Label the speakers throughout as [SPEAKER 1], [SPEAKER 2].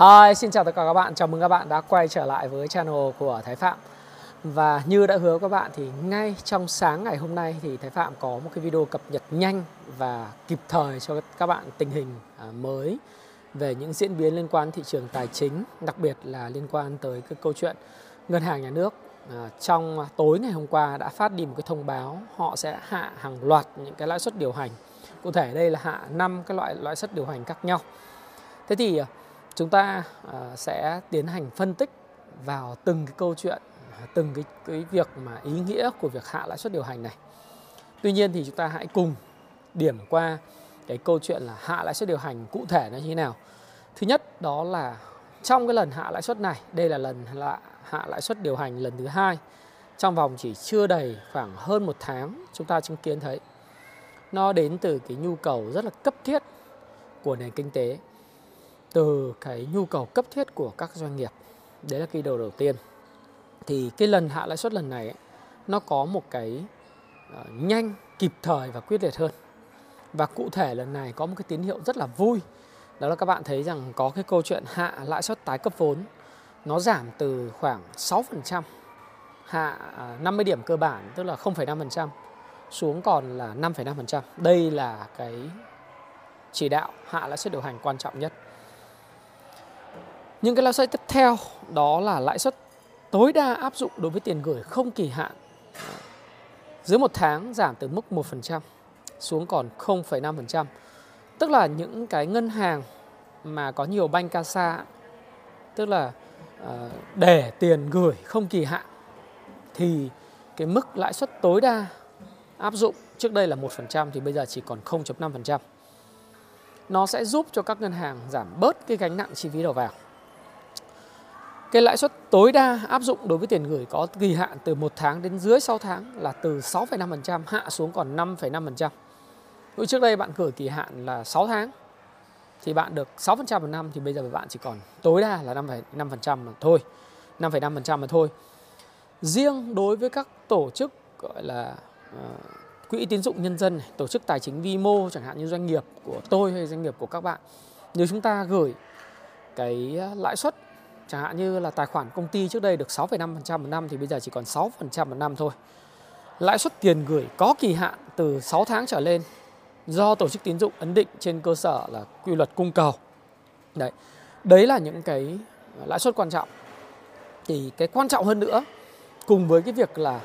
[SPEAKER 1] Hi, xin chào tất cả các bạn. Chào mừng các bạn đã quay trở lại với channel của Thái Phạm. Và như đã hứa các bạn thì ngay trong sáng ngày hôm nay thì Thái Phạm có một cái video cập nhật nhanh và kịp thời cho các bạn tình hình à, mới về những diễn biến liên quan thị trường tài chính, đặc biệt là liên quan tới cái câu chuyện ngân hàng nhà nước à, trong tối ngày hôm qua đã phát đi một cái thông báo họ sẽ hạ hàng loạt những cái lãi suất điều hành. Cụ thể đây là hạ 5 cái loại lãi suất điều hành khác nhau. Thế thì à, chúng ta à, sẽ tiến hành phân tích vào từng cái câu chuyện từng cái cái việc mà ý nghĩa của việc hạ lãi suất điều hành này. Tuy nhiên thì chúng ta hãy cùng điểm qua cái câu chuyện là hạ lãi suất điều hành cụ thể nó như thế nào. Thứ nhất đó là trong cái lần hạ lãi suất này, đây là lần hạ, hạ lãi suất điều hành lần thứ hai trong vòng chỉ chưa đầy khoảng hơn một tháng chúng ta chứng kiến thấy nó đến từ cái nhu cầu rất là cấp thiết của nền kinh tế từ cái nhu cầu cấp thiết của các doanh nghiệp đấy là cái đầu đầu tiên thì cái lần hạ lãi suất lần này ấy, nó có một cái uh, nhanh kịp thời và quyết liệt hơn và cụ thể lần này có một cái tín hiệu rất là vui đó là các bạn thấy rằng có cái câu chuyện hạ lãi suất tái cấp vốn nó giảm từ khoảng 6% hạ à, 50 điểm cơ bản tức là 0,5% xuống còn là 5,5%. Đây là cái chỉ đạo hạ lãi suất điều hành quan trọng nhất. Những cái lãi suất tiếp theo đó là lãi suất tối đa áp dụng đối với tiền gửi không kỳ hạn dưới một tháng giảm từ mức 1% xuống còn 0,5%. Tức là những cái ngân hàng mà có nhiều banh casa tức là ờ, để tiền gửi không kỳ hạn thì cái mức lãi suất tối đa áp dụng trước đây là 1% thì bây giờ chỉ còn 0.5%. Nó sẽ giúp cho các ngân hàng giảm bớt cái gánh nặng chi phí đầu vào. Cái lãi suất tối đa áp dụng đối với tiền gửi có kỳ hạn từ 1 tháng đến dưới 6 tháng là từ 6,5% hạ xuống còn 5,5%. Ví trước đây bạn gửi kỳ hạn là 6 tháng thì bạn được 6% một năm thì bây giờ bạn chỉ còn tối đa là 5,5% mà thôi. 5,5% mà thôi. Riêng đối với các tổ chức gọi là uh, quỹ tín dụng nhân dân, tổ chức tài chính vi mô chẳng hạn như doanh nghiệp của tôi hay doanh nghiệp của các bạn. Nếu chúng ta gửi cái ờ, lãi suất Chẳng hạn như là tài khoản công ty trước đây được 6,5% một năm thì bây giờ chỉ còn 6% một năm thôi. Lãi suất tiền gửi có kỳ hạn từ 6 tháng trở lên do tổ chức tín dụng ấn định trên cơ sở là quy luật cung cầu. Đấy. Đấy là những cái lãi suất quan trọng. Thì cái quan trọng hơn nữa cùng với cái việc là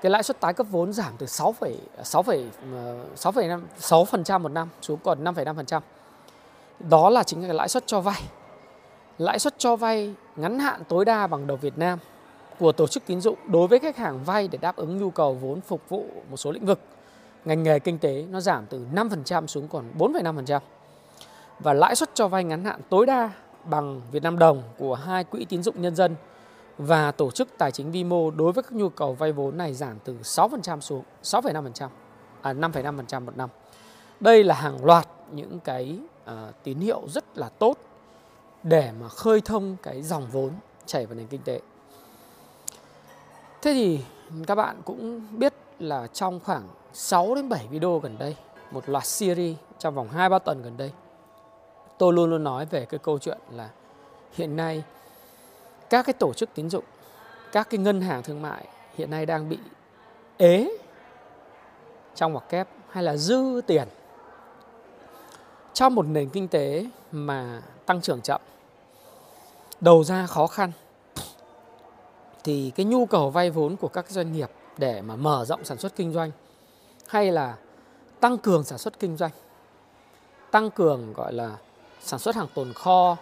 [SPEAKER 1] cái lãi suất tái cấp vốn giảm từ 6, 6, 6,5 6% một năm xuống còn 5,5%. Đó là chính là cái lãi suất cho vay lãi suất cho vay ngắn hạn tối đa bằng đồng Việt Nam của tổ chức tín dụng đối với khách hàng vay để đáp ứng nhu cầu vốn phục vụ một số lĩnh vực ngành nghề kinh tế nó giảm từ 5% xuống còn 4,5%. Và lãi suất cho vay ngắn hạn tối đa bằng Việt Nam đồng của hai quỹ tín dụng nhân dân và tổ chức tài chính vi mô đối với các nhu cầu vay vốn này giảm từ 6% xuống 6,5%, à 5,5% một năm. Đây là hàng loạt những cái à, tín hiệu rất là tốt để mà khơi thông cái dòng vốn chảy vào nền kinh tế. Thế thì các bạn cũng biết là trong khoảng 6 đến 7 video gần đây, một loạt series trong vòng 2 3 tuần gần đây, tôi luôn luôn nói về cái câu chuyện là hiện nay các cái tổ chức tín dụng, các cái ngân hàng thương mại hiện nay đang bị ế trong hoặc kép hay là dư tiền trong một nền kinh tế mà tăng trưởng chậm, đầu ra khó khăn, thì cái nhu cầu vay vốn của các doanh nghiệp để mà mở rộng sản xuất kinh doanh hay là tăng cường sản xuất kinh doanh, tăng cường gọi là sản xuất hàng tồn kho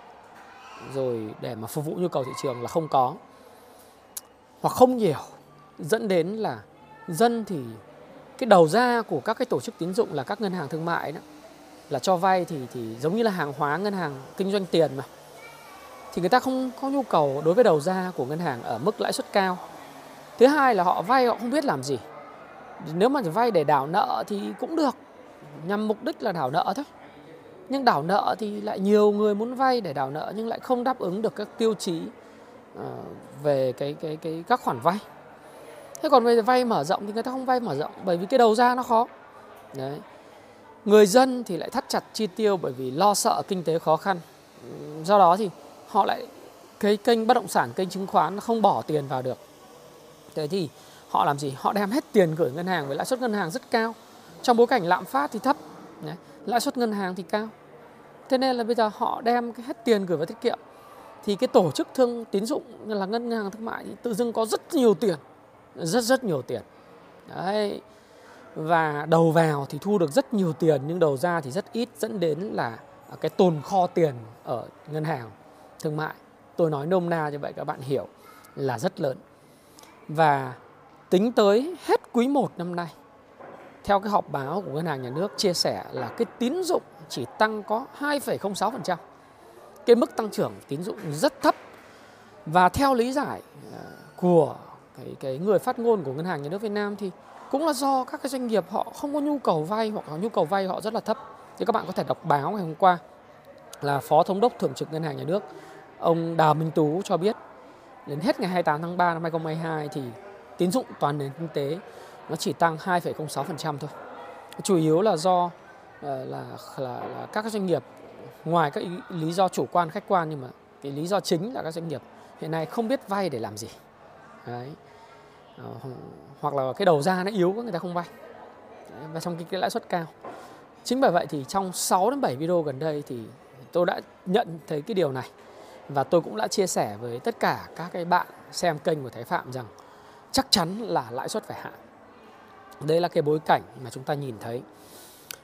[SPEAKER 1] rồi để mà phục vụ nhu cầu thị trường là không có hoặc không nhiều, dẫn đến là dân thì cái đầu ra của các cái tổ chức tín dụng là các ngân hàng thương mại đó là cho vay thì thì giống như là hàng hóa ngân hàng kinh doanh tiền mà thì người ta không có nhu cầu đối với đầu ra của ngân hàng ở mức lãi suất cao. Thứ hai là họ vay họ không biết làm gì. Nếu mà vay để đảo nợ thì cũng được, nhằm mục đích là đảo nợ thôi. Nhưng đảo nợ thì lại nhiều người muốn vay để đảo nợ nhưng lại không đáp ứng được các tiêu chí ờ, về cái cái cái các khoản vay. Thế còn về vay mở rộng thì người ta không vay mở rộng bởi vì cái đầu ra nó khó. Đấy. Người dân thì lại thắt chặt chi tiêu bởi vì lo sợ kinh tế khó khăn. Do đó thì họ lại, cái kênh bất động sản, kênh chứng khoán không bỏ tiền vào được. Thế thì họ làm gì? Họ đem hết tiền gửi ngân hàng với lãi suất ngân hàng rất cao. Trong bối cảnh lạm phát thì thấp lãi suất ngân hàng thì cao. Thế nên là bây giờ họ đem cái hết tiền gửi vào tiết kiệm. Thì cái tổ chức thương, tín dụng như là ngân hàng, thương mại thì tự dưng có rất nhiều tiền, rất rất nhiều tiền. Đấy và đầu vào thì thu được rất nhiều tiền nhưng đầu ra thì rất ít dẫn đến là cái tồn kho tiền ở ngân hàng thương mại tôi nói nôm na như vậy các bạn hiểu là rất lớn và tính tới hết quý 1 năm nay theo cái họp báo của ngân hàng nhà nước chia sẻ là cái tín dụng chỉ tăng có 2,06%. Cái mức tăng trưởng tín dụng rất thấp. Và theo lý giải ờ, của cái cái người phát ngôn của ngân hàng nhà nước Việt Nam thì cũng là do các cái doanh nghiệp họ không có nhu cầu vay hoặc là nhu cầu vay họ rất là thấp. Thì các bạn có thể đọc báo ngày hôm qua là Phó Thống đốc Thường trực Ngân hàng Nhà nước ông Đào Minh Tú cho biết đến hết ngày 28 tháng 3 năm 2022 thì tín dụng toàn nền kinh tế nó chỉ tăng 2,06% thôi. Chủ yếu là do ờ, là, là, là các doanh nghiệp ngoài các lý do chủ quan khách quan nhưng mà cái lý do chính là các doanh nghiệp hiện nay không biết vay để làm gì. Đấy. Ờ, hoặc là cái đầu ra nó yếu người ta không vay. Và trong cái, cái lãi suất cao. Chính bởi vậy thì trong 6 đến 7 video gần đây thì tôi đã nhận thấy cái điều này và tôi cũng đã chia sẻ với tất cả các cái bạn xem kênh của Thái Phạm rằng chắc chắn là lãi suất phải hạ. Đây là cái bối cảnh mà chúng ta nhìn thấy.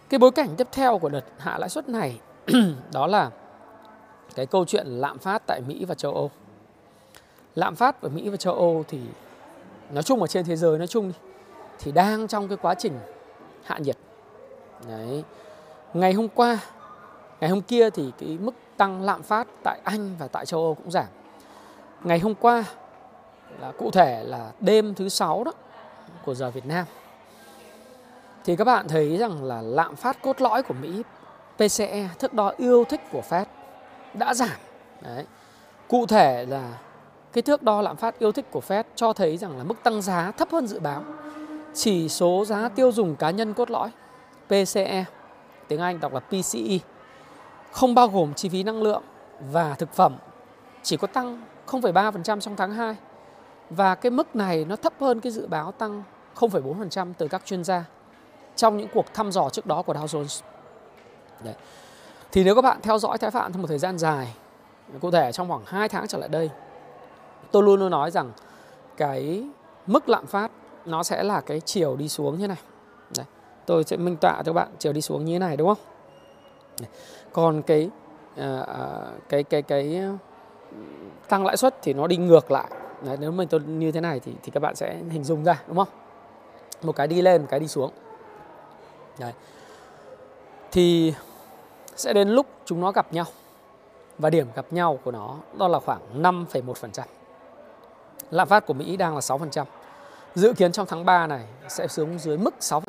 [SPEAKER 1] Cái bối cảnh tiếp theo của đợt hạ lãi suất này đó là cái câu chuyện lạm phát tại Mỹ và châu Âu. Lạm phát ở Mỹ và châu Âu thì nói chung ở trên thế giới nói chung thì đang trong cái quá trình hạ nhiệt. Đấy. Ngày hôm qua, ngày hôm kia thì cái mức tăng lạm phát tại Anh và tại châu Âu cũng giảm. Ngày hôm qua là cụ thể là đêm thứ sáu đó của giờ Việt Nam thì các bạn thấy rằng là lạm phát cốt lõi của Mỹ PCE thước đo yêu thích của Fed đã giảm. Đấy. Cụ thể là cái thước đo lạm phát yêu thích của Fed cho thấy rằng là mức tăng giá thấp hơn dự báo. Chỉ số giá tiêu dùng cá nhân cốt lõi PCE, tiếng Anh đọc là PCE, không bao gồm chi phí năng lượng và thực phẩm chỉ có tăng 0,3% trong tháng 2 và cái mức này nó thấp hơn cái dự báo tăng 0,4% từ các chuyên gia trong những cuộc thăm dò trước đó của Dow Jones. Đấy. Thì nếu các bạn theo dõi Thái Phạm trong một thời gian dài, cụ thể trong khoảng 2 tháng trở lại đây, tôi luôn luôn nói rằng cái mức lạm phát nó sẽ là cái chiều đi xuống như này. Đấy. Tôi sẽ minh tọa cho các bạn chiều đi xuống như thế này đúng không? Đấy. Còn cái uh, cái cái cái ờ, tăng lãi suất thì nó đi ngược lại. Đấy, nếu mình tôi như thế này thì thì các bạn sẽ hình dung ra đúng không? Một cái đi lên, một cái đi xuống. Đấy. Thì sẽ đến lúc chúng nó gặp nhau. Và điểm gặp nhau của nó đó là khoảng 5,1%. Lạm phát của Mỹ đang là 6%. Dự kiến trong tháng 3 này sẽ xuống dưới mức 6%.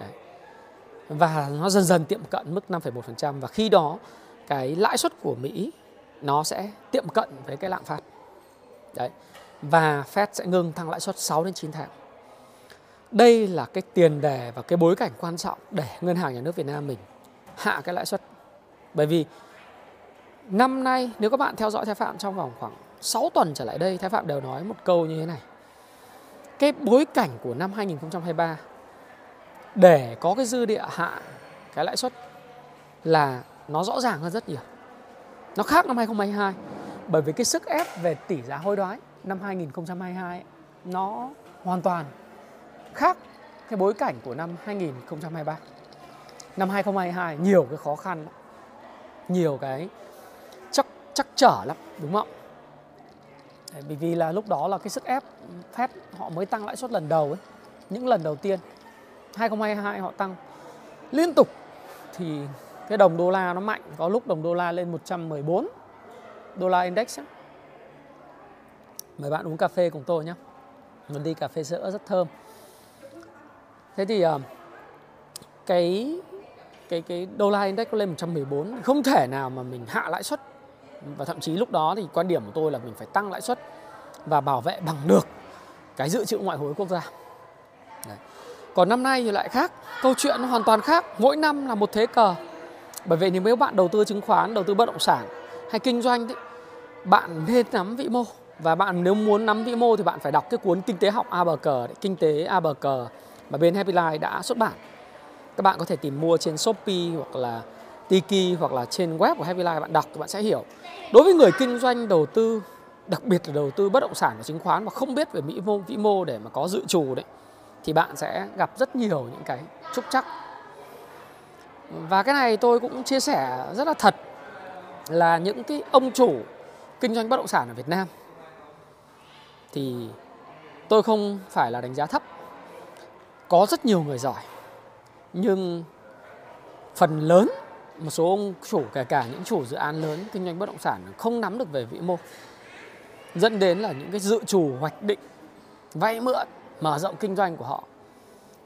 [SPEAKER 1] Đấy. Và nó dần dần tiệm cận mức 5,1% và khi đó cái lãi suất của Mỹ nó sẽ tiệm cận với cái lạm phát. Đấy. Và Fed sẽ ngừng tăng lãi suất 6 đến 9 tháng. Đây là cái tiền đề và cái bối cảnh quan trọng để ngân hàng nhà nước Việt Nam mình hạ cái lãi suất. Bởi vì năm nay nếu các bạn theo dõi sai Phạm trong vòng khoảng 6 tuần trở lại đây Thái Phạm đều nói một câu như thế này. Cái bối cảnh của năm 2023 để có cái dư địa hạ cái lãi suất là nó rõ ràng hơn rất nhiều. Nó khác năm 2022 bởi vì cái sức ép về tỷ giá hối đoái năm 2022 nó hoàn toàn khác cái bối cảnh của năm 2023. Năm 2022 nhiều cái khó khăn, nhiều cái chắc chắc trở lắm, đúng không? Bởi vì là lúc đó là cái sức ép Fed họ mới tăng lãi suất lần đầu ấy, những lần đầu tiên. 2022 họ tăng liên tục thì cái đồng đô la nó mạnh, có lúc đồng đô la lên 114 đô la index ấy. Mời bạn uống cà phê cùng tôi nhé. Một ly cà phê sữa rất thơm thế thì ờ, cái cái cái đô la index có lên 114 không thể nào mà mình hạ lãi suất và thậm chí lúc đó thì quan điểm của tôi là mình phải tăng lãi suất và bảo vệ bằng được cái dự trữ ngoại hối quốc gia. Đấy. còn năm nay thì lại khác, câu chuyện nó hoàn toàn khác. Mỗi năm là một thế cờ. Bởi vậy nếu mấy bạn đầu tư chứng khoán, đầu tư bất động sản hay kinh doanh thì bạn nên nắm vĩ mô. Và bạn nếu muốn nắm vĩ mô thì bạn phải đọc cái cuốn kinh tế học A bờ cờ kinh tế A bờ cờ mà bên Happy Life đã xuất bản. Các bạn có thể tìm mua trên Shopee hoặc là Tiki hoặc là trên web của Happy Life bạn đọc thì bạn sẽ hiểu. Đối với người kinh doanh đầu tư, đặc biệt là đầu tư bất động sản và chứng khoán mà không biết về mỹ mô, vĩ mô để mà có dự trù đấy, thì bạn sẽ gặp rất nhiều những cái trúc chắc và cái này tôi cũng chia sẻ rất là thật là những cái ông chủ kinh doanh bất động sản ở Việt Nam thì tôi không phải là đánh giá thấp. Có rất nhiều người giỏi, nhưng phần lớn một số ông chủ, kể cả những chủ dự án lớn, kinh doanh bất động sản, không nắm được về vĩ mô dẫn đến là những cái dự trù, hoạch định, vay mượn, mở rộng kinh doanh của họ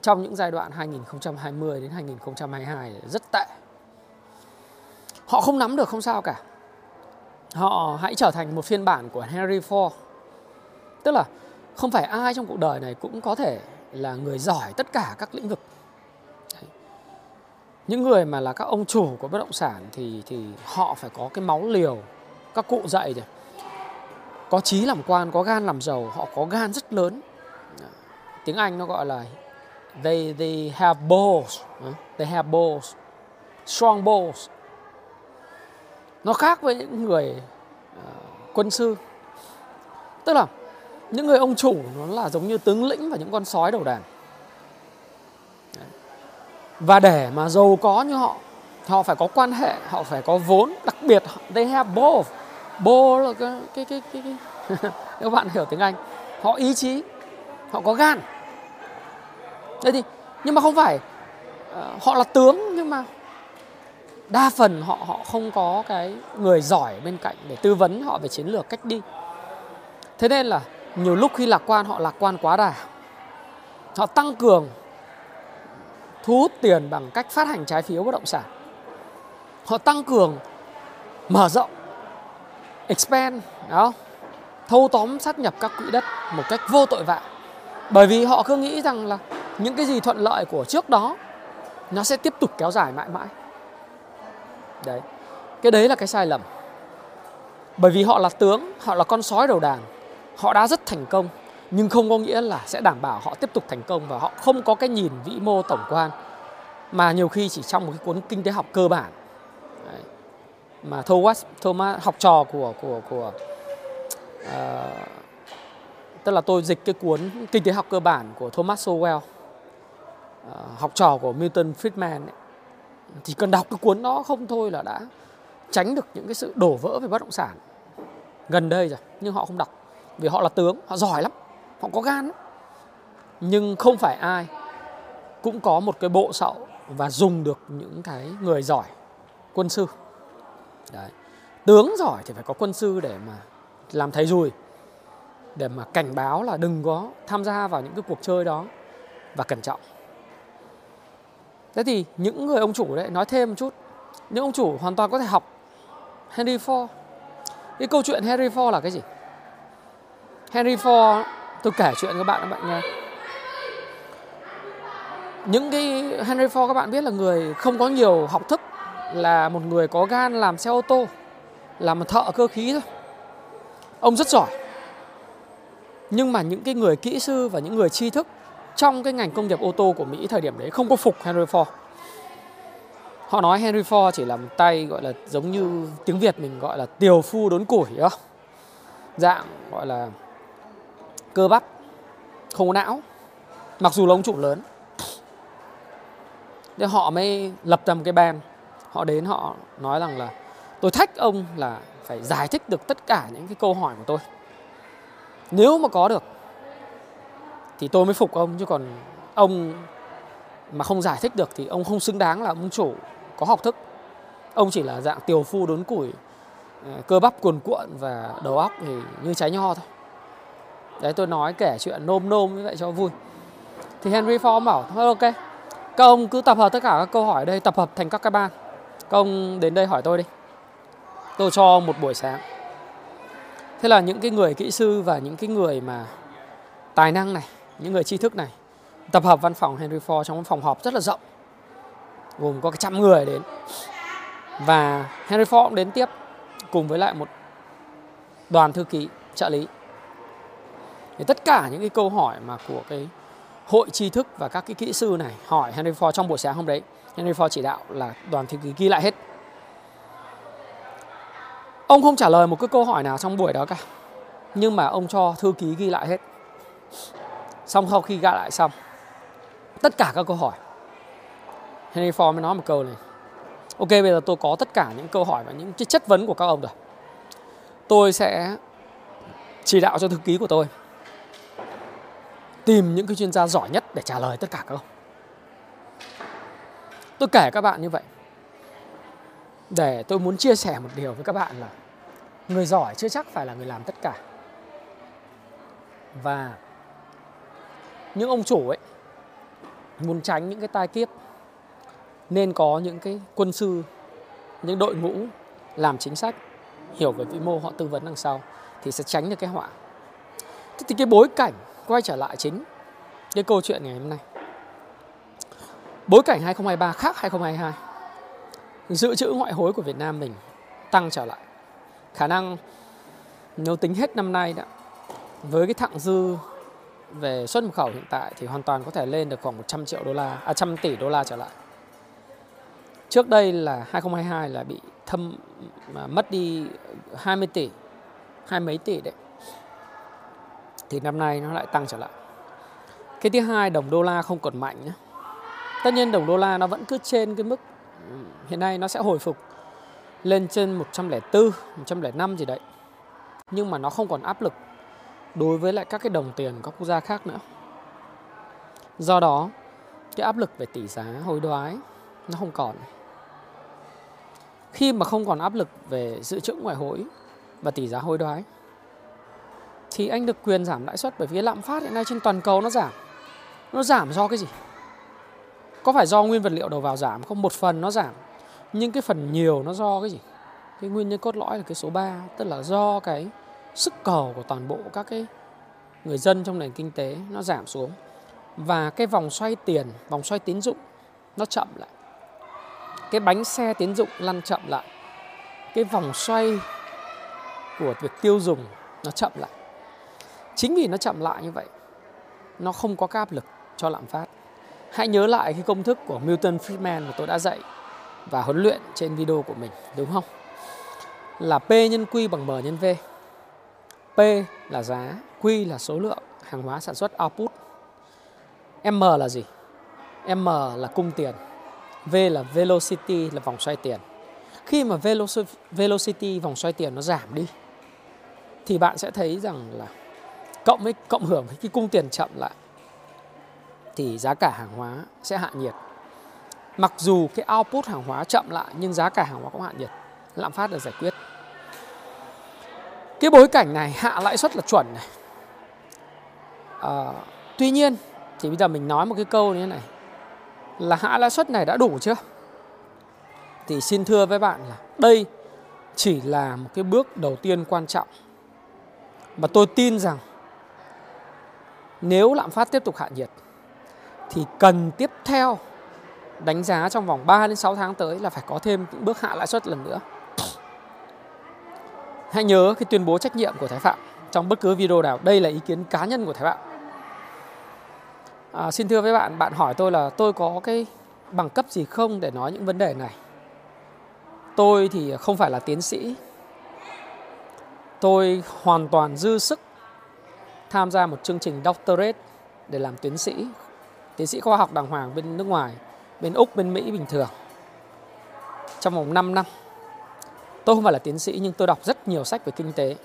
[SPEAKER 1] trong những giai đoạn 2020 đến 2022 rất tệ. Họ không nắm được, không sao cả. Họ hãy trở thành một phiên bản của Henry Ford. Tức là không phải ai trong cuộc đời này cũng có thể là người giỏi tất cả các lĩnh vực. Những người mà là các ông chủ của bất động sản thì thì họ phải có cái máu liều. Các cụ dạy rồi có trí làm quan có gan làm giàu họ có gan rất lớn. Tiếng anh nó gọi là they they have balls they have balls strong balls. Nó khác với những người uh, quân sư. Tức là những người ông chủ nó là giống như tướng lĩnh và những con sói đầu đàn và để mà giàu có như họ họ phải có quan hệ họ phải có vốn đặc biệt they have both. Bô là cái cái cái cái, cái. các bạn hiểu tiếng anh. Họ ý chí họ có gan. Đây thì nhưng mà không phải uh, họ là tướng nhưng mà đa phần họ họ không có cái người giỏi bên cạnh để tư vấn họ về chiến lược cách đi. Thế nên là nhiều lúc khi lạc quan họ lạc quan quá đà. Họ tăng cường thu hút tiền bằng cách phát hành trái phiếu bất động sản. Họ tăng cường, mở rộng, expand, đó, thâu tóm sát nhập các quỹ đất một cách vô tội vạ. Bởi vì họ cứ nghĩ rằng là những cái gì thuận lợi của trước đó, nó sẽ tiếp tục kéo dài mãi mãi. Đấy, cái đấy là cái sai lầm. Bởi vì họ là tướng, họ là con sói đầu đàn, họ đã rất thành công nhưng không có nghĩa là sẽ đảm bảo họ tiếp tục thành công và họ không có cái nhìn vĩ mô tổng quan mà nhiều khi chỉ trong một cái cuốn kinh tế học cơ bản. Mà Thomas Thomas học trò của của của uh, tức là tôi dịch cái cuốn kinh tế học cơ bản của Thomas Sowell uh, học trò của Milton Friedman ấy, chỉ cần đọc cái cuốn đó không thôi là đã tránh được những cái sự đổ vỡ về bất động sản. Gần đây rồi nhưng họ không đọc vì họ là tướng họ giỏi lắm họ có gan lắm. nhưng không phải ai cũng có một cái bộ sậu và dùng được những cái người giỏi quân sư Đấy. Tướng giỏi thì phải có quân sư để mà làm thầy rùi để mà cảnh báo là đừng có tham gia vào những cái cuộc chơi đó và cẩn trọng. Thế thì những người ông chủ đấy nói thêm một chút, những ông chủ hoàn toàn có thể học Henry Ford. Cái câu chuyện Henry Ford là cái gì? Henry Ford tôi kể chuyện các bạn các bạn nghe. Những cái Henry Ford các bạn biết là người không có nhiều học thức, là một người có gan làm xe ô tô, làm một thợ cơ khí thôi. Ông rất giỏi. Nhưng mà những cái người kỹ sư và những người tri thức trong cái ngành công nghiệp ô tô của Mỹ thời điểm đấy không có phục Henry Ford. Họ nói Henry Ford chỉ là một tay, gọi là giống như tiếng Việt mình gọi là tiều phu đốn củi đó dạng gọi là cơ bắp, không có não, mặc dù là ông chủ lớn. Thế họ mới lập ra một cái band họ đến họ nói rằng là, tôi thách ông là phải giải thích được tất cả những cái câu hỏi của tôi. Nếu mà có được, thì tôi mới phục ông, chứ còn ông mà không giải thích được thì ông không xứng đáng là ông chủ có học thức. Ông chỉ là dạng tiều phu đốn củi ờ, cơ bắp cuồn cuộn và đầu óc thì như trái nho thôi đấy, tôi nói kể chuyện nôm nôm như vậy cho vui. Thì Henry Ford bảo, thôi, ok, các ông cứ tập hợp tất cả các câu hỏi ở đây, tập hợp thành các cái ban. Các ông đến đây hỏi tôi đi. Tôi cho một buổi sáng. Thế là những cái người kỹ sư và những cái người mà tài năng này, những người tri thức này tập hợp văn phòng Henry Ford trong một phòng họp rất là rộng, gồm có cả trăm người đến. Và Henry Ford cũng đến tiếp cùng với lại một đoàn thư ký trợ lý thì tất cả những cái câu hỏi mà của cái hội tri thức và các cái kỹ sư này hỏi Henry Ford trong buổi sáng hôm đấy, Henry Ford chỉ đạo là đoàn thư ký ghi lại hết. Ông không trả lời một cái câu hỏi nào trong buổi đó cả, nhưng mà ông cho thư ký ghi lại hết. Xong sau khi ghi lại xong, tất cả các câu hỏi, Henry Ford mới nói một câu này. Ok, bây giờ tôi có tất cả những câu hỏi và những chất vấn của các ông rồi. Tôi sẽ chỉ đạo cho thư ký của tôi tìm những cái chuyên gia giỏi nhất để trả lời tất cả các ông. Tôi kể các bạn như vậy để tôi muốn chia sẻ một điều với các bạn là người giỏi chưa chắc phải là người làm tất cả. Và những ông chủ ấy muốn tránh những cái tai kiếp, nên có những cái quân sư, những đội ngũ làm chính sách, hiểu về vĩ mô, họ tư vấn đằng sau thì sẽ tránh được cái họa. Thì cái bối cảnh quay trở lại chính cái câu chuyện ngày hôm nay. Bối cảnh 2023 khác 2022 dự trữ ngoại hối của Việt Nam mình tăng trở lại. Khả năng nếu tính hết năm nay đã, với cái thặng dư về xuất nhập khẩu hiện tại thì hoàn toàn có thể lên được khoảng 100 triệu đô la à 100 tỷ đô la trở lại. Trước đây là 2022 là bị thâm, mà mất đi 20 tỷ, hai mấy tỷ đấy thì năm nay nó lại tăng trở lại cái thứ hai đồng đô la không còn mạnh nhé tất nhiên đồng đô la nó vẫn cứ trên cái mức ừ, hiện nay nó sẽ hồi phục lên trên 104, 105 gì đấy. Nhưng mà nó không còn áp lực đối với lại các cái đồng tiền các quốc gia khác nữa. Do đó, cái áp lực về tỷ giá hối đoái nó không còn. Khi mà không còn áp lực về dự trữ ngoại hối và tỷ giá hối đoái thì anh được quyền giảm lãi suất bởi vì lạm phát hiện nay trên toàn cầu nó giảm. Nó giảm do cái gì? Có phải do nguyên vật liệu đầu vào giảm không? Một phần nó giảm, nhưng cái phần nhiều nó do cái gì cái nguyên nhân cốt lõi là cái số 3 tức là do cái sức cầu của toàn bộ các cái người dân trong nền kinh tế nó giảm xuống và cái vòng xoay tiền, vòng xoay tín dụng nó chậm lại cái bánh xe tín dụng lăn chậm lại cái vòng xoay của việc tiêu dùng nó chậm lại chính vì nó chậm lại như vậy nó không có cái áp lực cho lạm phát hãy nhớ lại cái công thức của Milton Friedman mà tôi đã dạy và huấn luyện trên video của mình đúng không? Là P nhân Q bằng M nhân V. P là giá, Q là số lượng hàng hóa sản xuất output. M là gì? M là cung tiền. V là velocity là vòng xoay tiền. Khi mà velocity vòng xoay tiền nó giảm đi thì bạn sẽ thấy rằng là cộng với cộng hưởng với cái cung tiền chậm lại thì giá cả hàng hóa sẽ hạ nhiệt Mặc dù cái output hàng hóa chậm lại nhưng giá cả hàng hóa cũng hạ nhiệt, lạm phát được giải quyết. Cái bối cảnh này hạ lãi suất là chuẩn này. À, tuy nhiên thì bây giờ mình nói một cái câu như thế này là hạ lãi suất này đã đủ chưa? Thì xin thưa với bạn là đây chỉ là một cái bước đầu tiên quan trọng. mà tôi tin rằng nếu lạm phát tiếp tục hạ nhiệt thì cần tiếp theo đánh giá trong vòng 3 đến 6 tháng tới là phải có thêm những bước hạ lãi suất lần nữa. Hãy nhớ cái tuyên bố trách nhiệm của Thái Phạm trong bất cứ video nào. Đây là ý kiến cá nhân của Thái Phạm. À, xin thưa với bạn, bạn hỏi tôi là tôi có cái bằng cấp gì không để nói những vấn đề này. Tôi thì không phải là tiến sĩ. Tôi hoàn toàn dư sức tham gia một chương trình doctorate để làm tiến sĩ, tiến sĩ khoa học đàng hoàng bên nước ngoài bên Úc, bên Mỹ bình thường trong vòng 5 năm. Tôi không phải là tiến sĩ nhưng tôi đọc rất nhiều sách về kinh tế.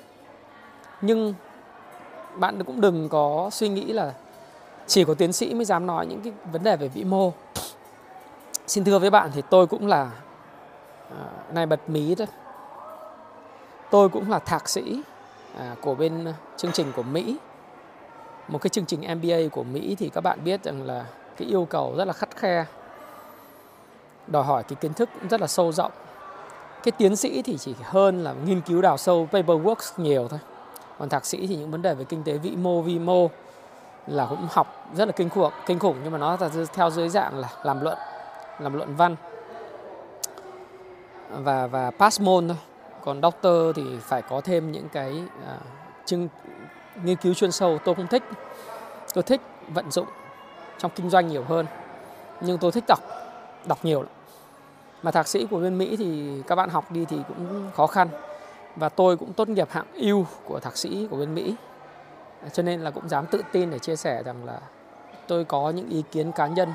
[SPEAKER 1] Nhưng bạn cũng đừng có suy nghĩ là chỉ có tiến sĩ mới dám nói những cái vấn đề về vĩ mô. Xin thưa với bạn thì tôi cũng là à, này bật mí thôi. Tôi cũng là thạc sĩ à, của bên chương trình của Mỹ. Một cái chương trình MBA của Mỹ thì các bạn biết rằng là cái yêu cầu rất là khắt khe đòi hỏi cái kiến thức rất là sâu rộng. Cái tiến sĩ thì chỉ hơn là nghiên cứu đào sâu paperwork nhiều thôi. Còn thạc sĩ thì những vấn đề về kinh tế vĩ mô vi mô là cũng học rất là kinh khủng kinh khủng. Nhưng mà nó là theo dưới dạng là làm luận làm luận văn và và pass môn thôi. Còn doctor thì phải có thêm những cái uh, chứng nghiên cứu chuyên sâu, tôi không thích. Tôi thích vận dụng trong kinh doanh nhiều hơn, nhưng tôi thích đọc đọc nhiều lắm. Mà thạc sĩ của bên Mỹ thì các bạn học đi thì cũng khó khăn, và tôi cũng tốt nghiệp hạng ưu của thạc sĩ của bên Mỹ. Cho nên là cũng dám tự tin để chia sẻ rằng là tôi có những ý kiến cá nhân,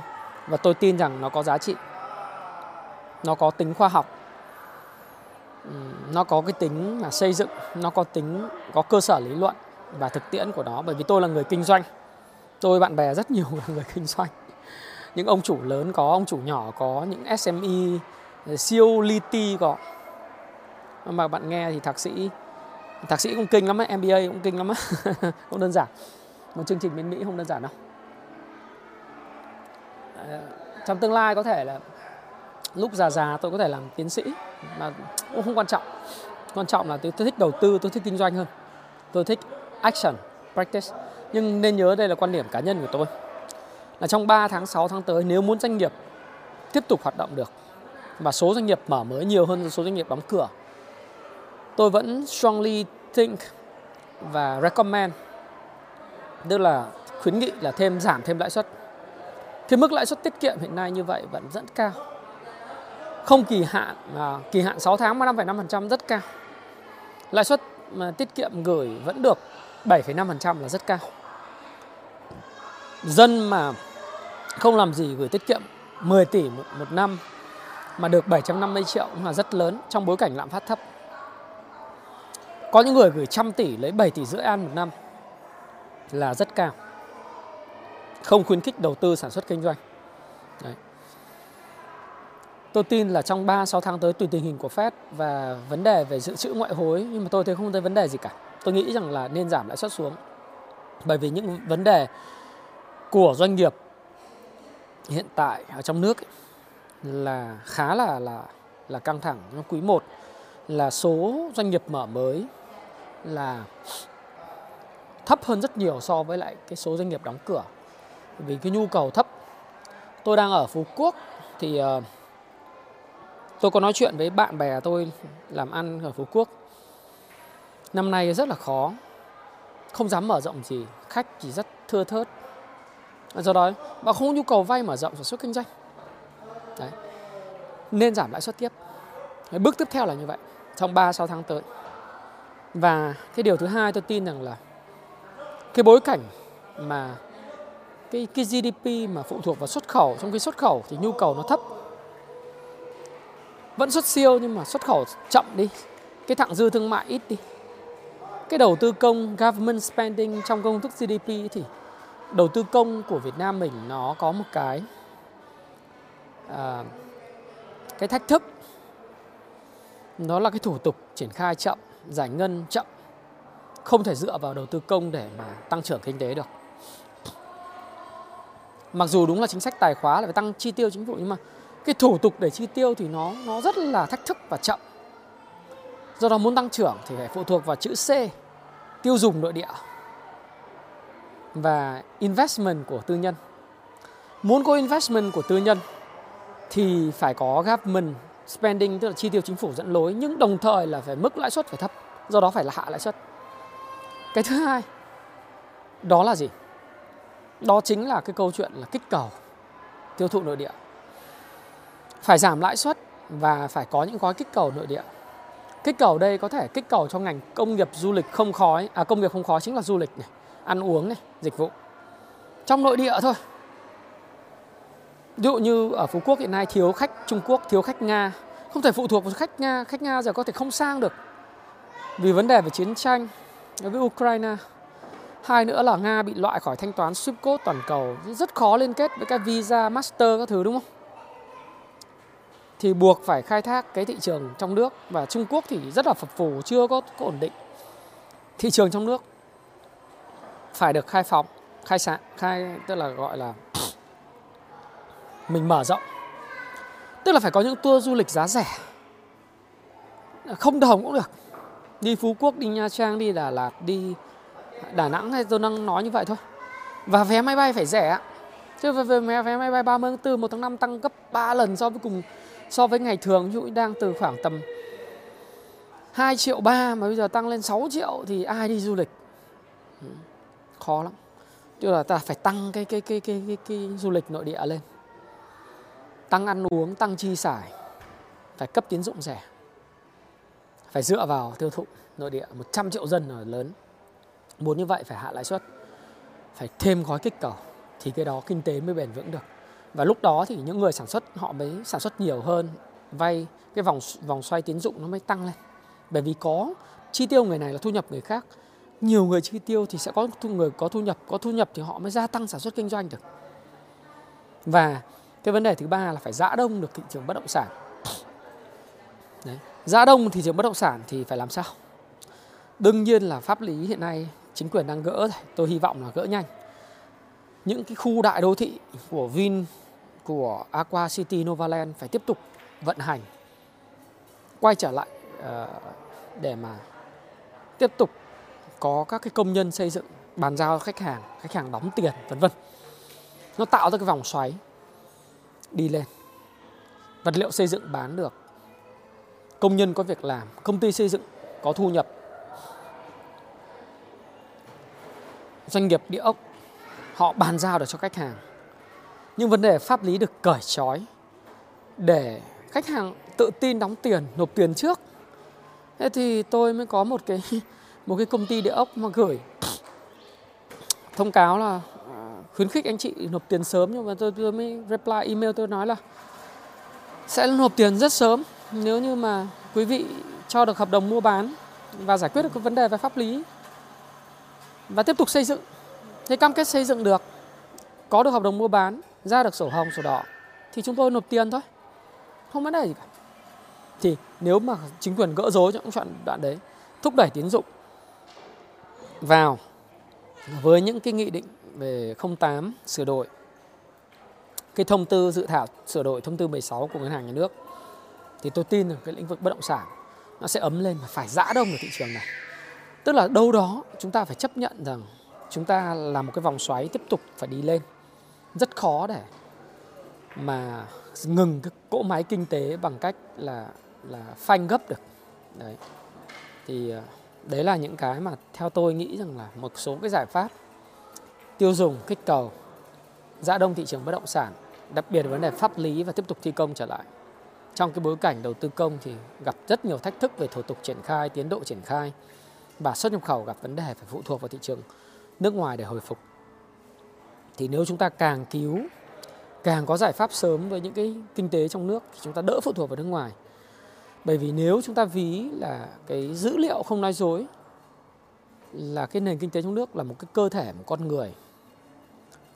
[SPEAKER 1] và tôi tin rằng nó có giá trị. Nó có tính khoa học. Nó có cái tính là xây dựng, nó có tính, có cơ sở lý luận và thực tiễn của nó bởi vì tôi là người kinh doanh. Tôi bạn bè rất nhiều là người kinh doanh. Những ông chủ lớn có ông chủ nhỏ có những SME siêu li ti có mà bạn nghe thì thạc sĩ thạc sĩ cũng kinh lắm ấy, MBA cũng kinh lắm á không đơn giản. Một chương trình bên Mỹ không đơn giản đâu. Ờ, trong tương lai có thể là lúc già già tôi có thể làm tiến sĩ mà cũng không quan trọng. Quan trọng là tôi, tôi thích đầu tư tôi thích kinh doanh hơn. Tôi thích action practice. Nhưng nên nhớ đây là quan điểm cá nhân của tôi. Là trong 3 tháng 6 tháng tới nếu muốn doanh nghiệp tiếp tục hoạt động được và số doanh nghiệp mở mới nhiều hơn số doanh nghiệp đóng cửa tôi vẫn strongly think và recommend tức là khuyến nghị là thêm giảm thêm lãi suất. Thì mức lãi suất tiết kiệm hiện nay như vậy vẫn rất cao. Không kỳ hạn à, kỳ hạn 6 tháng mà 5,5% rất cao. Lãi suất mà tiết kiệm gửi vẫn được. 7,5% là rất cao dân mà không làm gì gửi tiết kiệm 10 tỷ một, một năm mà được 750 triệu cũng là rất lớn trong bối cảnh lạm phát thấp. Có những người gửi trăm tỷ lấy 7 tỷ rưỡi ăn một năm là rất cao. Không khuyến khích đầu tư sản xuất kinh doanh. Đấy. Tôi tin là trong 3-6 tháng tới tùy tình hình của Fed và vấn đề về dự trữ ngoại hối nhưng mà tôi thấy không thấy vấn đề gì cả. Tôi nghĩ rằng là nên giảm lãi suất xuống. Bởi vì những vấn đề của doanh nghiệp hiện tại ở trong nước ấy, là khá là là là căng thẳng. Trong quý 1 là số doanh nghiệp mở mới là thấp hơn rất nhiều so với lại cái số doanh nghiệp đóng cửa. Vì cái nhu cầu thấp. Tôi đang ở phú quốc thì uh, tôi có nói chuyện với bạn bè tôi làm ăn ở phú quốc năm nay rất là khó. Không dám mở rộng gì khách chỉ rất thưa thớt. Do đó bạn không có nhu cầu vay mở rộng sản xuất kinh doanh. Đấy. nên giảm lãi suất tiếp. Bước tiếp theo là như vậy, trong 3 6 tháng tới. Và cái điều thứ hai tôi tin rằng là cái bối cảnh mà cái cái GDP mà phụ thuộc vào xuất khẩu, trong cái xuất khẩu thì nhu cầu nó thấp. Vẫn xuất siêu nhưng mà xuất khẩu chậm đi. Cái thặng dư thương mại ít đi cái đầu tư công government spending trong công thức GDP thì đầu tư công của Việt Nam mình nó có một cái à, cái thách thức. Nó là cái thủ tục triển khai chậm giải ngân chậm không thể dựa vào đầu tư công để mà tăng trưởng kinh tế được. Mặc dù đúng là chính sách tài khóa là phải tăng chi tiêu chính phủ nhưng mà cái thủ tục để chi tiêu thì nó nó rất là thách thức và chậm. Do đó muốn tăng trưởng thì phải phụ thuộc vào chữ C tiêu dùng nội địa và investment của tư nhân. Muốn có investment của tư nhân thì phải có government spending, tức là chi tiêu chính phủ dẫn lối, nhưng đồng thời là phải mức lãi suất phải thấp, do đó phải là hạ lãi suất. Cái thứ hai, đó là gì? Đó chính là cái câu chuyện là kích cầu tiêu thụ nội địa. Phải giảm lãi suất và phải có những gói kích cầu nội địa kích cầu đây có thể kích cầu cho ngành công nghiệp du lịch không khói à công nghiệp không khói chính là du lịch này ăn uống này dịch vụ. Trong nội địa thôi. Ví dụ như ở Phú Quốc hiện nay thiếu khách Trung Quốc, thiếu khách Nga, không thể phụ thuộc vào khách Nga, khách Nga giờ có thể không sang được. Vì vấn đề về chiến tranh với Ukraine. Hai nữa là Nga bị loại khỏi thanh toán ship code toàn cầu, rất khó liên kết với các Visa, Master các thứ đúng không? Thì buộc phải khai thác cái thị trường trong nước. Và Trung Quốc thì rất là phập phù, chưa có, có ổn định. Thị trường trong nước phải được khai phóng, khai sáng, khai tức là gọi là mình mở rộng. Tức là phải có những tour du lịch giá rẻ. Không đồng cũng được. Đi phú quốc đi nha trang đi đà lạt đi đà nẵng hay tôi đang nói như vậy thôi. Và vé máy bay phải rẻ. Chứ về vé, vé máy bay 30 tháng 4 1 tháng 5 tăng gấp 3 lần so với cùng so với ngày thường ví đang từ khoảng tầm 2 triệu ba mà bây giờ tăng lên 6 triệu thì ai đi du lịch? Ừ, khó lắm. Tức là ta phải tăng cái cái cái cái cái, cái du lịch nội địa lên. Tăng ăn uống tăng chi xài. Phải cấp tín dụng rẻ. Phải dựa vào tiêu thụ nội địa. 100 triệu dân là lớn. Muốn như vậy phải hạ lãi suất. Phải thêm gói kích cầu. Thì cái đó kinh tế mới bền vững được và lúc đó thì những người sản xuất, họ mới sản xuất nhiều hơn, vay cái vòng vòng xoay tín dụng nó mới tăng lên. Bởi vì có chi tiêu người này là thu nhập người khác, nhiều người chi tiêu thì sẽ có thu, người có thu nhập, có thu nhập thì họ mới gia tăng sản xuất kinh doanh được. Và cái vấn đề thứ ba là phải giã đông được thị trường bất động sản. Đấy. giã đông thị trường bất động sản thì phải làm sao? Đương nhiên là pháp lý hiện nay chính quyền đang gỡ rồi tôi hy vọng là gỡ nhanh những cái khu đại đô thị của Vin của Aqua City Novaland phải tiếp tục vận hành quay trở lại uh, để mà tiếp tục có các cái công nhân xây dựng bàn giao khách hàng khách hàng đóng tiền vân vân. Nó tạo ra cái vòng xoáy đi lên. Vật liệu xây dựng bán được. Công nhân có việc làm công ty xây dựng có thu nhập. Doanh nghiệp địa ốc họ bàn giao được cho khách hàng. Nhưng vấn đề pháp lý được cởi trói để khách hàng tự tin đóng tiền nộp tiền trước. Thế thì tôi mới có một cái một cái công ty địa ốc mà gửi. Thông cáo là à, khuyến khích anh chị nộp tiền sớm nhưng mà tôi, tôi mới reply email tôi nói là sẽ nộp tiền rất sớm. Nếu như mà quý vị cho được hợp đồng mua bán và giải quyết được cái vấn đề về pháp lý và tiếp tục xây dựng thế cam kết xây dựng được, có được hợp đồng mua bán, ra được sổ hồng, sổ đỏ, thì chúng tôi nộp tiền thôi. Không vấn đề gì cả. Thì nếu mà chính quyền gỡ rối trong đoạn đoạn đấy, thúc đẩy tín dụng vào với những cái nghị định về 08 sửa đổi, cái thông tư dự thảo sửa đổi thông tư 16 của ngân hàng nhà nước, thì tôi tin rằng cái lĩnh vực bất động sản nó sẽ ấm lên và phải dã đông ở thị trường này. Tức là đâu đó chúng ta phải chấp nhận rằng chúng ta là một cái vòng xoáy tiếp tục phải đi lên. Rất khó để mà ngừng cái cỗ máy kinh tế bằng cách là là phanh gấp được. Đấy. Thì ờ, đấy là những cái mà theo tôi nghĩ rằng là một số cái giải pháp tiêu dùng, kích cầu, giã đông thị trường bất động sản, đặc biệt vấn đề pháp lý và tiếp tục thi công trở lại. Trong cái bối cảnh đầu tư công thì gặp rất nhiều thách thức về thủ tục triển khai, tiến độ triển khai. Và xuất nhập khẩu gặp vấn đề phải phụ thuộc vào thị trường nước ngoài để hồi phục. Thì nếu chúng ta càng cứu, càng có giải pháp sớm với những cái kinh tế trong nước thì chúng ta đỡ phụ thuộc vào nước ngoài. Bởi vì nếu chúng ta ví là cái dữ liệu không nói dối, là cái nền kinh tế trong nước là một cái cơ thể, một con người,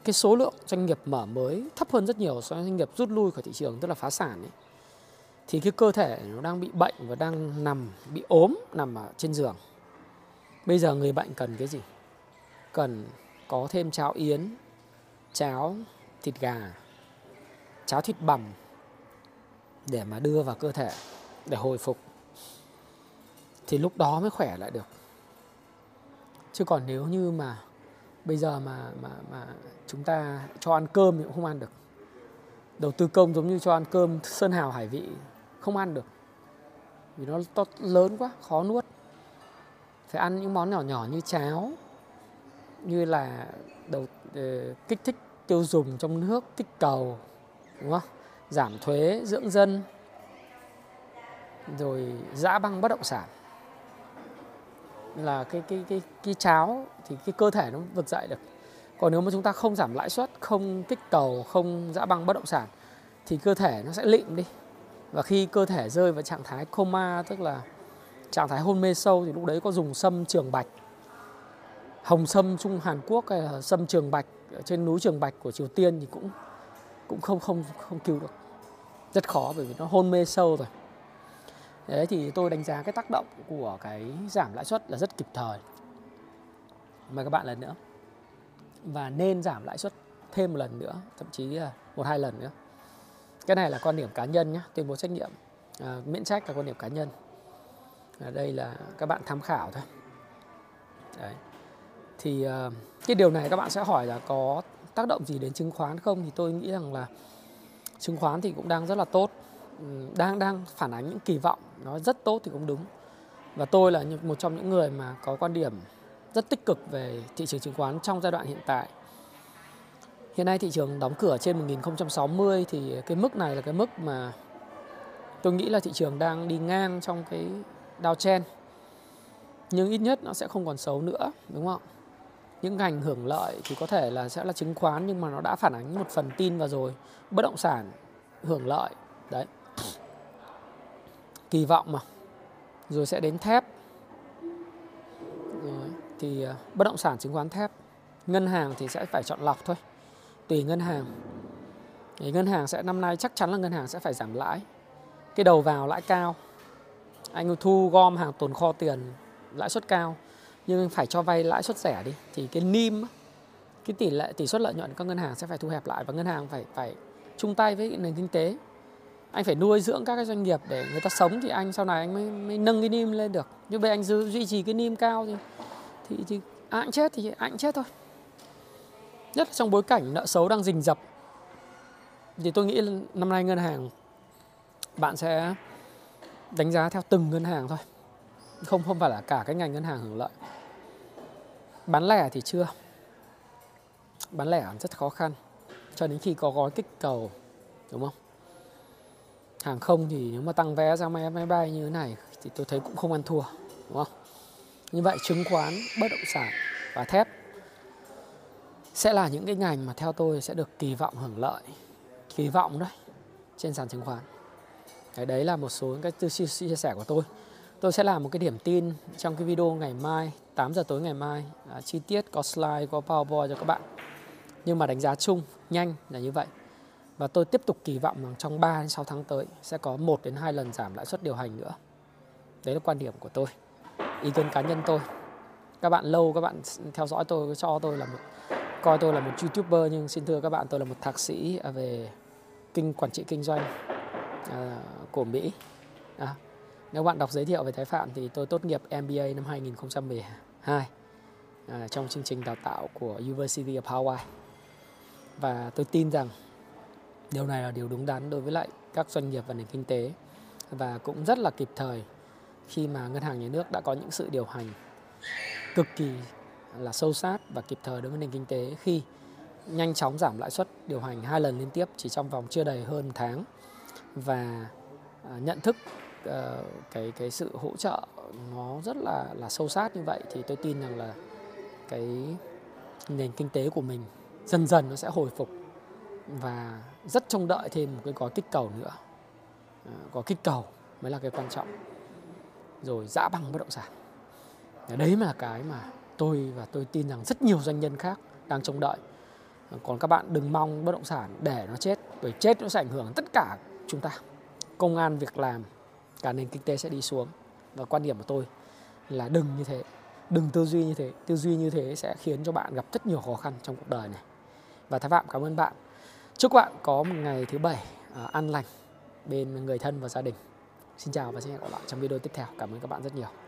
[SPEAKER 1] cái số lượng doanh nghiệp mở mới thấp hơn rất nhiều so với doanh nghiệp rút lui khỏi thị trường, tức là phá sản ấy. thì cái cơ thể nó đang bị bệnh và đang nằm, bị ốm nằm ở trên giường. Bây giờ người bệnh cần cái gì? Cần có thêm cháo yến, cháo thịt gà, cháo thịt bằm để mà đưa vào cơ thể để hồi phục, thì lúc đó mới khỏe lại được. Chứ còn nếu như mà bây giờ mà mà mà chúng ta cho ăn cơm thì cũng không ăn được. Đầu tư công giống như cho ăn cơm sơn hào, hải vị không ăn được. Vì nó to lớn quá, khó nuốt. Phải ăn những món nhỏ nhỏ như cháo như là đầu ờ, kích thích tiêu dùng trong nước, kích cầu, đúng không? Giảm thuế, dưỡng dân, rồi giã băng bất động sản. Là cái cái cái cái cháo thì cái cơ thể nó vực dậy được. Còn nếu mà chúng ta không giảm lãi suất, không kích cầu, không giã băng bất động sản, thì cơ thể nó sẽ lịm đi. Và khi cơ thể rơi vào trạng thái coma, tức là trạng thái hôn mê sâu, thì lúc đấy có dùng sâm trường bạch hồng sâm trung Hàn Quốc hay là sâm trường bạch ở trên núi trường bạch của Triều Tiên thì cũng cũng không không không cứu được. Rất khó bởi vì nó hôn mê sâu rồi. Đấy thì tôi đánh giá cái tác động của cái giảm lãi suất là rất kịp thời. Mời các bạn lần nữa. Và nên giảm lãi suất thêm một lần nữa thậm chí là một hai lần nữa. Cái này là quan điểm cá nhân nhé tuyên bố trách nhiệm. À, miễn trách là quan điểm cá nhân. À, đây là các bạn tham khảo thôi. Đấy thì uh, cái điều này các bạn sẽ hỏi là có tác động gì đến chứng khoán không thì tôi nghĩ rằng là chứng khoán thì cũng đang rất là tốt ừ, đang đang phản ánh những kỳ vọng nó rất tốt thì cũng đúng và tôi là một trong những người mà có quan điểm rất tích cực về thị trường chứng khoán trong giai đoạn hiện tại. Hiện nay thị trường đóng cửa trên 1060 thì cái mức này là cái mức mà tôi nghĩ là thị trường đang đi ngang trong cái downtrend. Nhưng ít nhất nó sẽ không còn xấu nữa, đúng không? Những ngành hưởng lợi thì có thể là sẽ là chứng khoán nhưng mà nó đã phản ánh một phần tin vào rồi. Bất động sản hưởng lợi, đấy. Kỳ vọng mà. Rồi sẽ đến thép. Rồi, thì à, bất động sản chứng khoán thép. Ngân hàng thì sẽ phải chọn lọc thôi tùy ngân hàng thì ngân hàng sẽ năm nay chắc chắn là ngân hàng sẽ phải giảm lãi cái đầu vào lãi cao anh thu gom hàng tồn kho tiền lãi suất cao nhưng phải cho vay lãi suất rẻ đi. Thì cái nim cái tỷ lệ tỷ suất lợi nhuận các ngân hàng sẽ phải thu hẹp lại và ngân hàng phải phải chung tay với nền kinh tế. Anh phải nuôi dưỡng các cái doanh nghiệp để người ta sống thì anh sau này anh mới, mới nâng cái nim lên được. Nhưng bây anh giữ duy trì cái nim cao thì thì, thì à, anh chết thì anh chết thôi. Nhất là trong bối cảnh nợ xấu đang rình rập. Thì tôi nghĩ năm nay ngân hàng bạn sẽ đánh giá theo từng ngân hàng thôi không không phải là cả cái ngành ngân hàng hưởng lợi. Bán lẻ thì chưa. Bán lẻ rất khó khăn. Cho đến khi có gói kích cầu, đúng không? Hàng không thì nếu mà tăng vé ra máy máy bay như thế này thì tôi thấy cũng không ăn thua, đúng không? Như vậy chứng khoán, bất động sản và thép sẽ là những cái ngành mà theo tôi sẽ được kỳ vọng hưởng lợi. Kỳ vọng đấy, trên sàn chứng khoán. Cái đấy là một số những cái tư chia sẻ của tôi tôi sẽ làm một cái điểm tin trong cái video ngày mai 8 giờ tối ngày mai à, chi tiết có slide có powerpoint cho các bạn nhưng mà đánh giá chung nhanh là như vậy và tôi tiếp tục kỳ vọng rằng trong 3 đến 6 tháng tới sẽ có 1 đến 2 lần giảm lãi suất điều hành nữa. Đấy là quan điểm của tôi. Ý kiến cá nhân tôi. Các bạn lâu các bạn theo dõi tôi cho tôi là một coi tôi là một youtuber nhưng xin thưa các bạn tôi là một thạc sĩ về kinh quản trị kinh doanh à, của Mỹ. À, nếu bạn đọc giới thiệu về Thái Phạm thì tôi tốt nghiệp MBA năm 2012 à, trong chương trình đào tạo của University of Hawaii. Và tôi tin rằng điều này là điều đúng đắn đối với lại các doanh nghiệp và nền kinh tế và cũng rất là kịp thời khi mà ngân hàng nhà nước đã có những sự điều hành cực kỳ là sâu sát và kịp thời đối với nền kinh tế khi nhanh chóng giảm lãi suất điều hành hai lần liên tiếp chỉ trong vòng chưa đầy hơn tháng và à, nhận thức Ờ, cái cái sự hỗ trợ nó rất là là sâu sát như vậy thì tôi tin rằng là cái nền kinh tế của mình dần dần nó sẽ hồi phục và rất trông đợi thêm một cái gói kích cầu nữa. À, gói kích cầu mới là cái quan trọng. Rồi dã băng bất động sản. Đấy mà là cái mà tôi và tôi tin rằng rất nhiều doanh nhân khác đang trông đợi. Ờ, còn các bạn đừng mong bất động sản để nó chết bởi chết nó sẽ ảnh hưởng tất cả chúng ta. Công an việc làm cả nền kinh tế sẽ đi xuống. Và quan điểm của tôi là đừng như thế. Đừng tư duy như thế. Tư duy như thế sẽ khiến cho bạn gặp rất nhiều khó khăn trong cuộc đời này. Và thái phạm cảm ơn bạn. Chúc bạn có một ngày thứ bảy uh, an lành bên người thân và gia đình. Xin chào và xin hẹn gặp lại trong video tiếp theo. Cảm ơn các bạn rất nhiều.